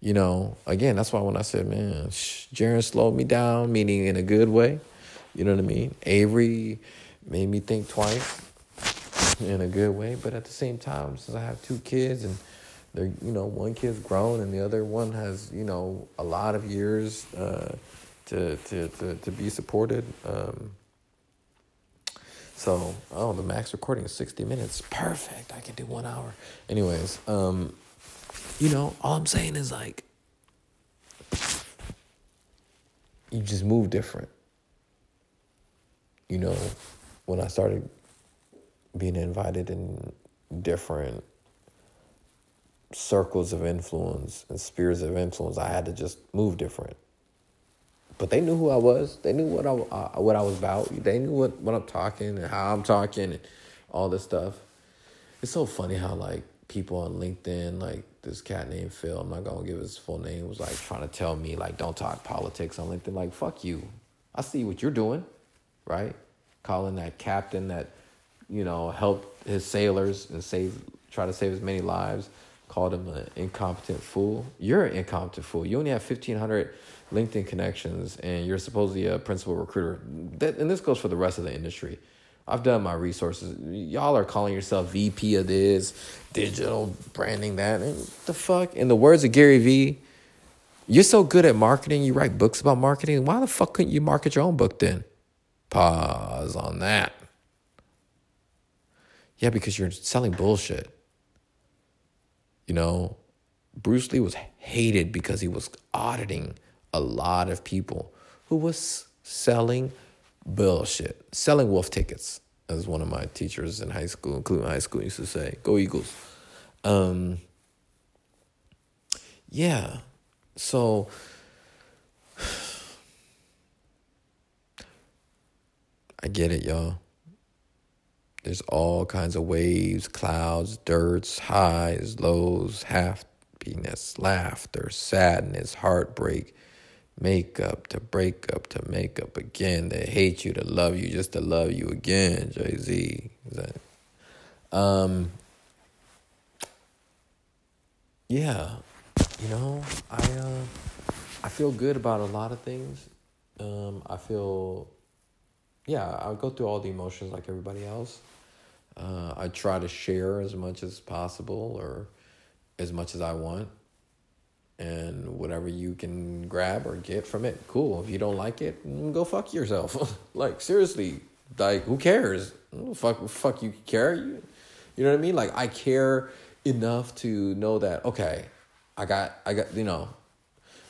you know, again, that's why when I said, man, Jaren slowed me down, meaning in a good way. You know what I mean? Avery made me think twice in a good way, but at the same time, since I have two kids and they're, you know, one kid's grown and the other one has, you know, a lot of years uh, to, to, to, to be supported. Um, so, oh, the max recording is 60 minutes. Perfect. I can do one hour. Anyways, um, you know, all I'm saying is like, you just move different. You know, when I started being invited in different circles of influence and spheres of influence, I had to just move different. But they knew who I was. They knew what I uh, what I was about. They knew what, what I'm talking and how I'm talking and all this stuff. It's so funny how like people on LinkedIn, like this cat named Phil, I'm not gonna give his full name, was like trying to tell me like don't talk politics on LinkedIn. Like fuck you. I see what you're doing, right? Calling that captain that, you know, helped his sailors and save try to save as many lives, called him an incompetent fool. You're an incompetent fool. You only have fifteen hundred LinkedIn connections and you're supposedly a principal recruiter. That and this goes for the rest of the industry. I've done my resources. Y'all are calling yourself VP of this, digital branding that. And the fuck? In the words of Gary Vee, you're so good at marketing, you write books about marketing. Why the fuck couldn't you market your own book then? Pause on that. Yeah, because you're selling bullshit. You know, Bruce Lee was hated because he was auditing a lot of people who was selling bullshit, selling wolf tickets, as one of my teachers in high school, including high school, used to say, "Go Eagles." Um, yeah, so <sighs> I get it, y'all. There's all kinds of waves, clouds, dirts, highs, lows, happiness, laughter, sadness, heartbreak, makeup to break up to make up again. They hate you to love you just to love you again. Jay Z. Um. Yeah, you know, I uh, I feel good about a lot of things. Um, I feel, yeah, I go through all the emotions like everybody else. Uh, I try to share as much as possible or as much as I want and whatever you can grab or get from it, cool. If you don't like it, go fuck yourself. <laughs> like seriously, like who cares? Fuck, fuck you care. You, you know what I mean? Like I care enough to know that okay, I got, I got, you know,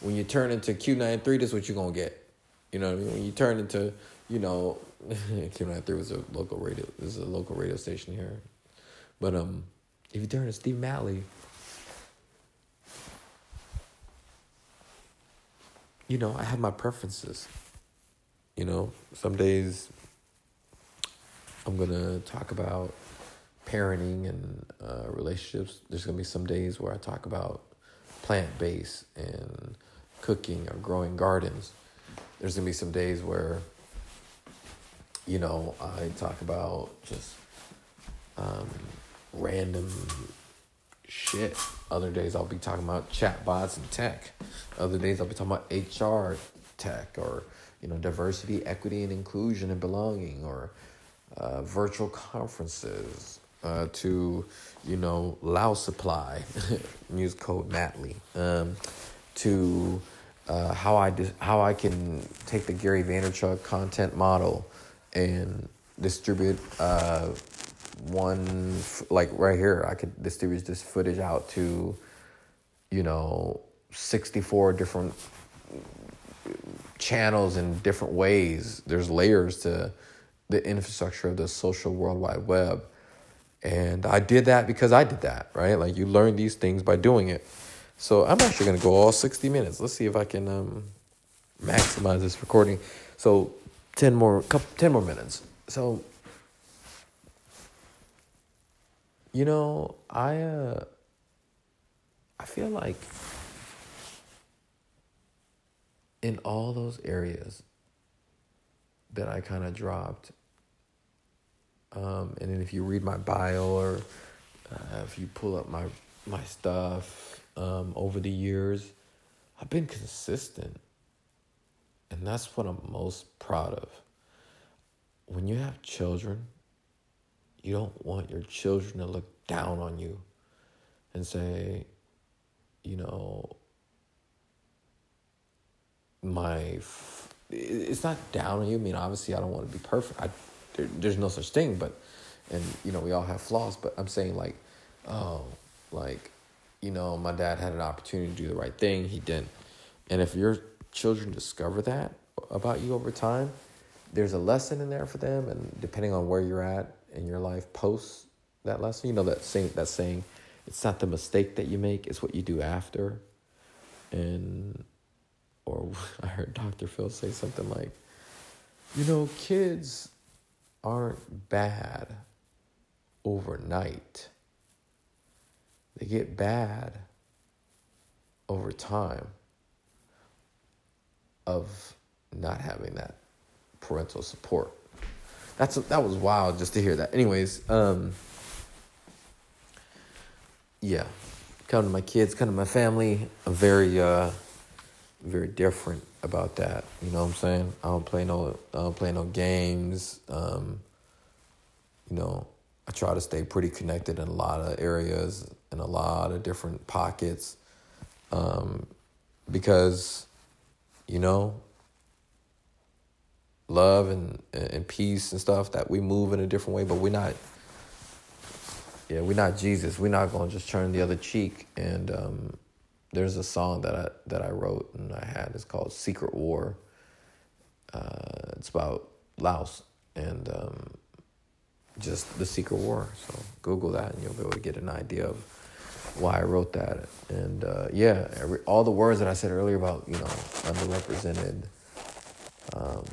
when you turn into Q 93 this is what you're gonna get. You know what I mean? When you turn into, you know, <laughs> Q 93 was a local radio. Is a local radio station here, but um, if you turn to Steve Matley you know, I have my preferences. You know, some days I'm to talk about parenting and uh, relationships. There's to be some days where I talk about plant based and cooking or growing gardens. There's to be some days where, you know, I talk about just um, random shit. Other days I'll be talking about chatbots and tech. Other days I'll be talking about HR tech or you know diversity, equity, and inclusion and belonging or uh, virtual conferences. Uh, to you know Lao Supply, <laughs> use code Matley. Um, to uh, how I dis- how I can take the Gary Vaynerchuk content model and distribute uh, one like right here i could distribute this footage out to you know 64 different channels in different ways. There's layers to the infrastructure of the social world wide web. And i did that because i did that right? Like you learn these things by doing it. So i'm actually going to go all 60 minutes. Let's see if i can um, maximize this recording. So 10 more couple 10 more minutes so You know, I uh I feel like in all those areas that I kind of dropped um, and then if you read my bio or uh, if you pull up my my stuff um, over the years, I've been consistent. And that's what I'm most proud of. When you have children, you don't want your children to look down on you and say, you know, my, it's not down on you. I mean, obviously, I don't want to be perfect. I, there, there's no such thing, but, and, you know, we all have flaws, but I'm saying, like, oh, like, you know, my dad had an opportunity to do the right thing. He didn't. And if your children discover that about you over time, there's a lesson in there for them. And depending on where you're at in your life post that lesson, you know, that saying, that saying, it's not the mistake that you make, it's what you do after. And, or <laughs> I heard Dr. Phil say something like, you know, kids aren't bad overnight they get bad over time of not having that parental support. That's that was wild just to hear that. Anyways, um, yeah, come to my kids, come to my family. I'm very, uh, very different about that. You know what I'm saying? I don't play no, I don't play no games. Um, you know, I try to stay pretty connected in a lot of areas, in a lot of different pockets, um, because, you know, love and and peace and stuff that we move in a different way, but we're not. Yeah, we're not Jesus. We're not gonna just turn the other cheek. And um, there's a song that I that I wrote and I had. It's called "Secret War." Uh, it's about Laos and. Um, just the Secret War. So Google that, and you'll be able to get an idea of why I wrote that. And uh, yeah, every, all the words that I said earlier about you know underrepresented, um,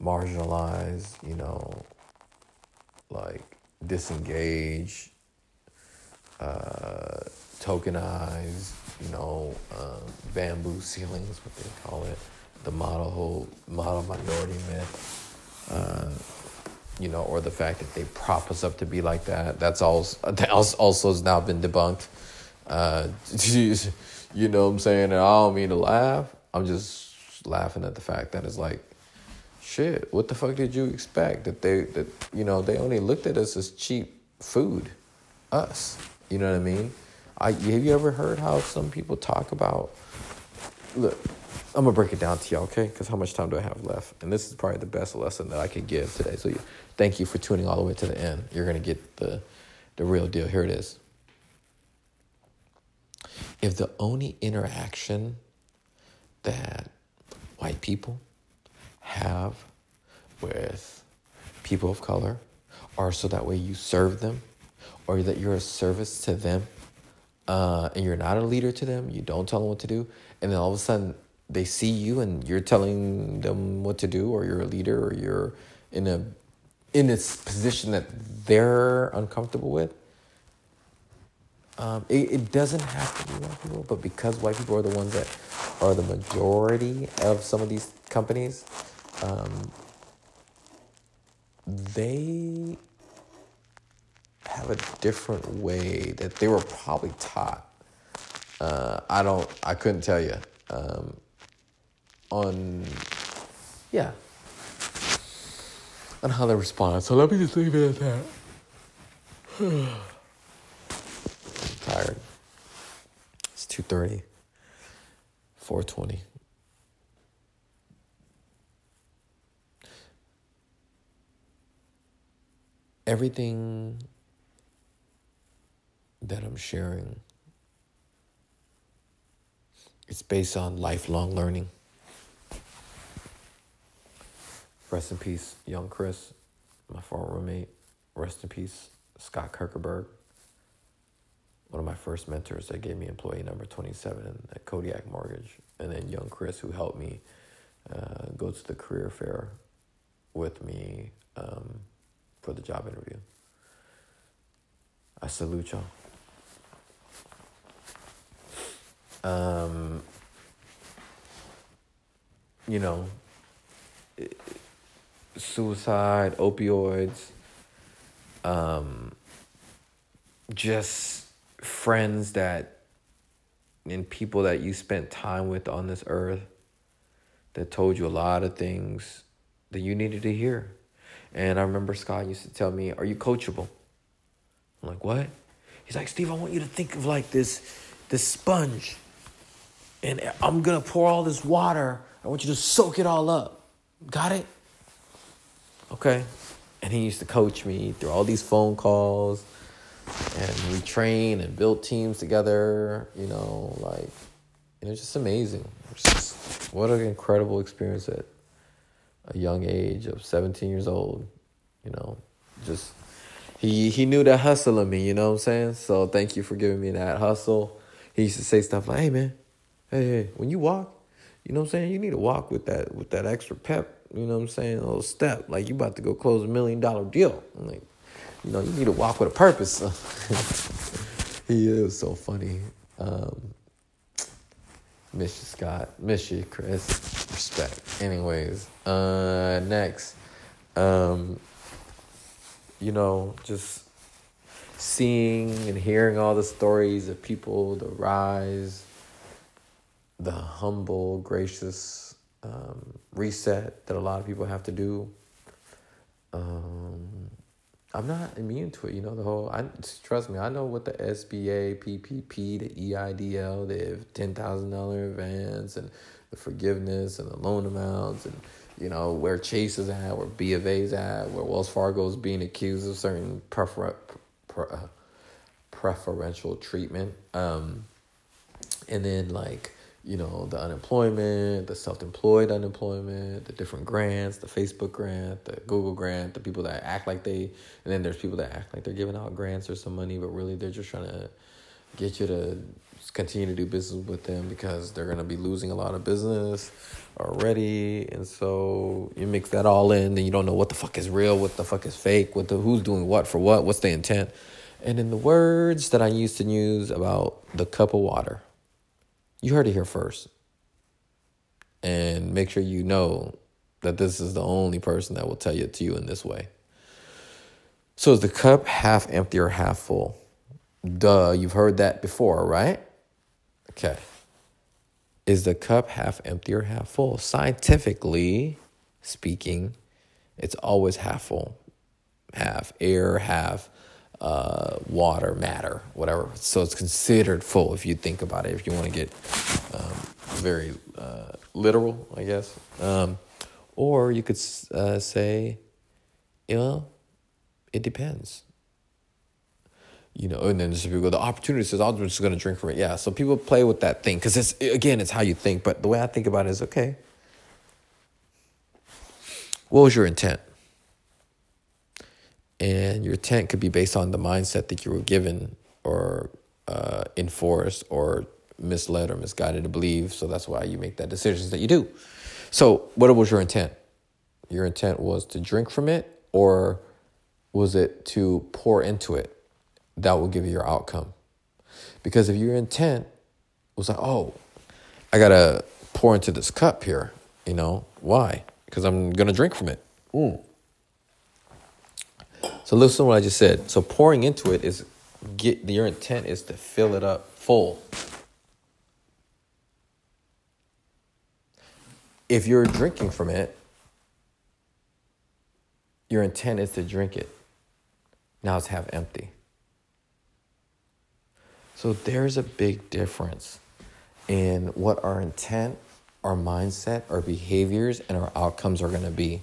marginalized, you know, like disengaged, uh, tokenized, you know, uh, bamboo ceilings, what they call it, the model whole model minority myth. Uh, you know, or the fact that they prop us up to be like that. That's also <laughs> also has now been debunked. Uh, <laughs> you know what I'm saying? And I don't mean to laugh. I'm just laughing at the fact that it's like, shit. What the fuck did you expect that they that you know they only looked at us as cheap food, us. You know what I mean? I have you ever heard how some people talk about? Look, I'm gonna break it down to y'all, okay? Because how much time do I have left? And this is probably the best lesson that I could give today. So, thank you for tuning all the way to the end. You're gonna get the the real deal. Here it is. If the only interaction that white people have with people of color are so that way you serve them, or that you're a service to them, uh, and you're not a leader to them, you don't tell them what to do, and then all of a sudden they see you and you're telling them what to do or you're a leader or you're in a in a position that they're uncomfortable with um, it, it doesn't have to be white people but because white people are the ones that are the majority of some of these companies um, they have a different way that they were probably taught uh, i don't i couldn't tell you um, on, yeah, on how they respond. So let me just leave it at that. <sighs> <sighs> Tired. It's 2.30, 4.20. Everything that I'm sharing it's based on lifelong learning. Rest in peace, young Chris, my former roommate. Rest in peace, Scott Kirkerberg, one of my first mentors that gave me employee number 27 at Kodiak Mortgage. And then young Chris, who helped me uh, go to the career fair with me um, for the job interview. I salute y'all. Um, you know, suicide, opioids, um, just friends that and people that you spent time with on this earth that told you a lot of things that you needed to hear. And I remember Scott used to tell me, Are you coachable? I'm like, What? He's like, Steve, I want you to think of like this this sponge. And I'm gonna pour all this water. I want you to soak it all up. Got it? Okay. And he used to coach me through all these phone calls. And we trained and built teams together, you know, like it was just amazing. Just, what an incredible experience at a young age of 17 years old, you know, just he he knew that hustle in me, you know what I'm saying? So thank you for giving me that hustle. He used to say stuff like, "Hey man, hey, hey, when you walk, you know what I'm saying? You need to walk with that with that extra pep, you know what I'm saying? A little step, like you about to go close a million dollar deal. I'm like, you know, you need to walk with a purpose." <laughs> he is so funny. Um, miss you, Scott. Miss you, Chris. Respect. Anyways, uh, next, um, you know, just seeing and hearing all the stories of people, the rise, the humble, gracious um, reset that a lot of people have to do. Um, I'm not immune to it. You know, the whole, I trust me, I know what the SBA, PPP, the EIDL, the $10,000 advance and the forgiveness and the loan amounts and, you know, where Chase is at, where B of A's at, where Wells Fargo is being accused of certain prefer, pre, uh, preferential treatment. Um, and then like, you know, the unemployment, the self employed unemployment, the different grants, the Facebook grant, the Google grant, the people that act like they, and then there's people that act like they're giving out grants or some money, but really they're just trying to get you to continue to do business with them because they're going to be losing a lot of business already. And so you mix that all in, then you don't know what the fuck is real, what the fuck is fake, what the who's doing what for what, what's the intent. And in the words that I used to use about the cup of water, you heard it here first. And make sure you know that this is the only person that will tell you to you in this way. So is the cup half empty or half full? Duh, you've heard that before, right? Okay. Is the cup half empty or half full? Scientifically speaking, it's always half full. Half air, half uh, water, matter, whatever. So it's considered full if you think about it, if you want to get um, very uh, literal, I guess. Um, or you could uh, say, you know, it depends. You know, and then there's people go, the opportunity says, I'm just going to drink from it. Yeah, so people play with that thing because it's, again, it's how you think. But the way I think about it is okay, what was your intent? And your intent could be based on the mindset that you were given or uh, enforced or misled or misguided to believe. So that's why you make that decisions that you do. So what was your intent? Your intent was to drink from it, or was it to pour into it? That will give you your outcome. Because if your intent was like, oh, I gotta pour into this cup here, you know, why? Because I'm gonna drink from it. Mm. So listen to what I just said. So pouring into it is get your intent is to fill it up full. If you're drinking from it, your intent is to drink it. Now it's half empty. So there's a big difference in what our intent, our mindset, our behaviors, and our outcomes are going to be.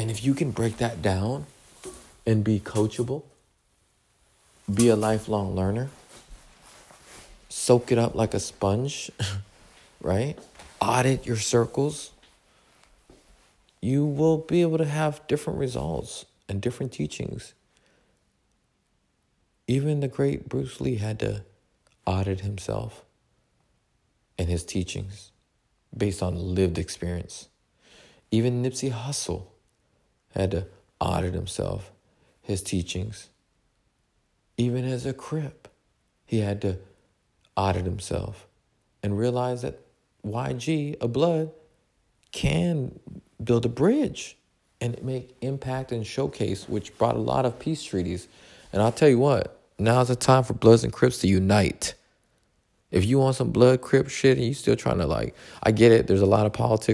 And if you can break that down and be coachable, be a lifelong learner, soak it up like a sponge, <laughs> right? Audit your circles. You will be able to have different results and different teachings. Even the great Bruce Lee had to audit himself and his teachings based on lived experience. Even Nipsey Hussle had to audit himself, his teachings. Even as a crip, he had to audit himself and realize that YG, a blood, can build a bridge and make impact and showcase, which brought a lot of peace treaties. And I'll tell you what, now's the time for Bloods and Crips to unite. If you want some blood crip shit and you still trying to like, I get it. There's a lot of politics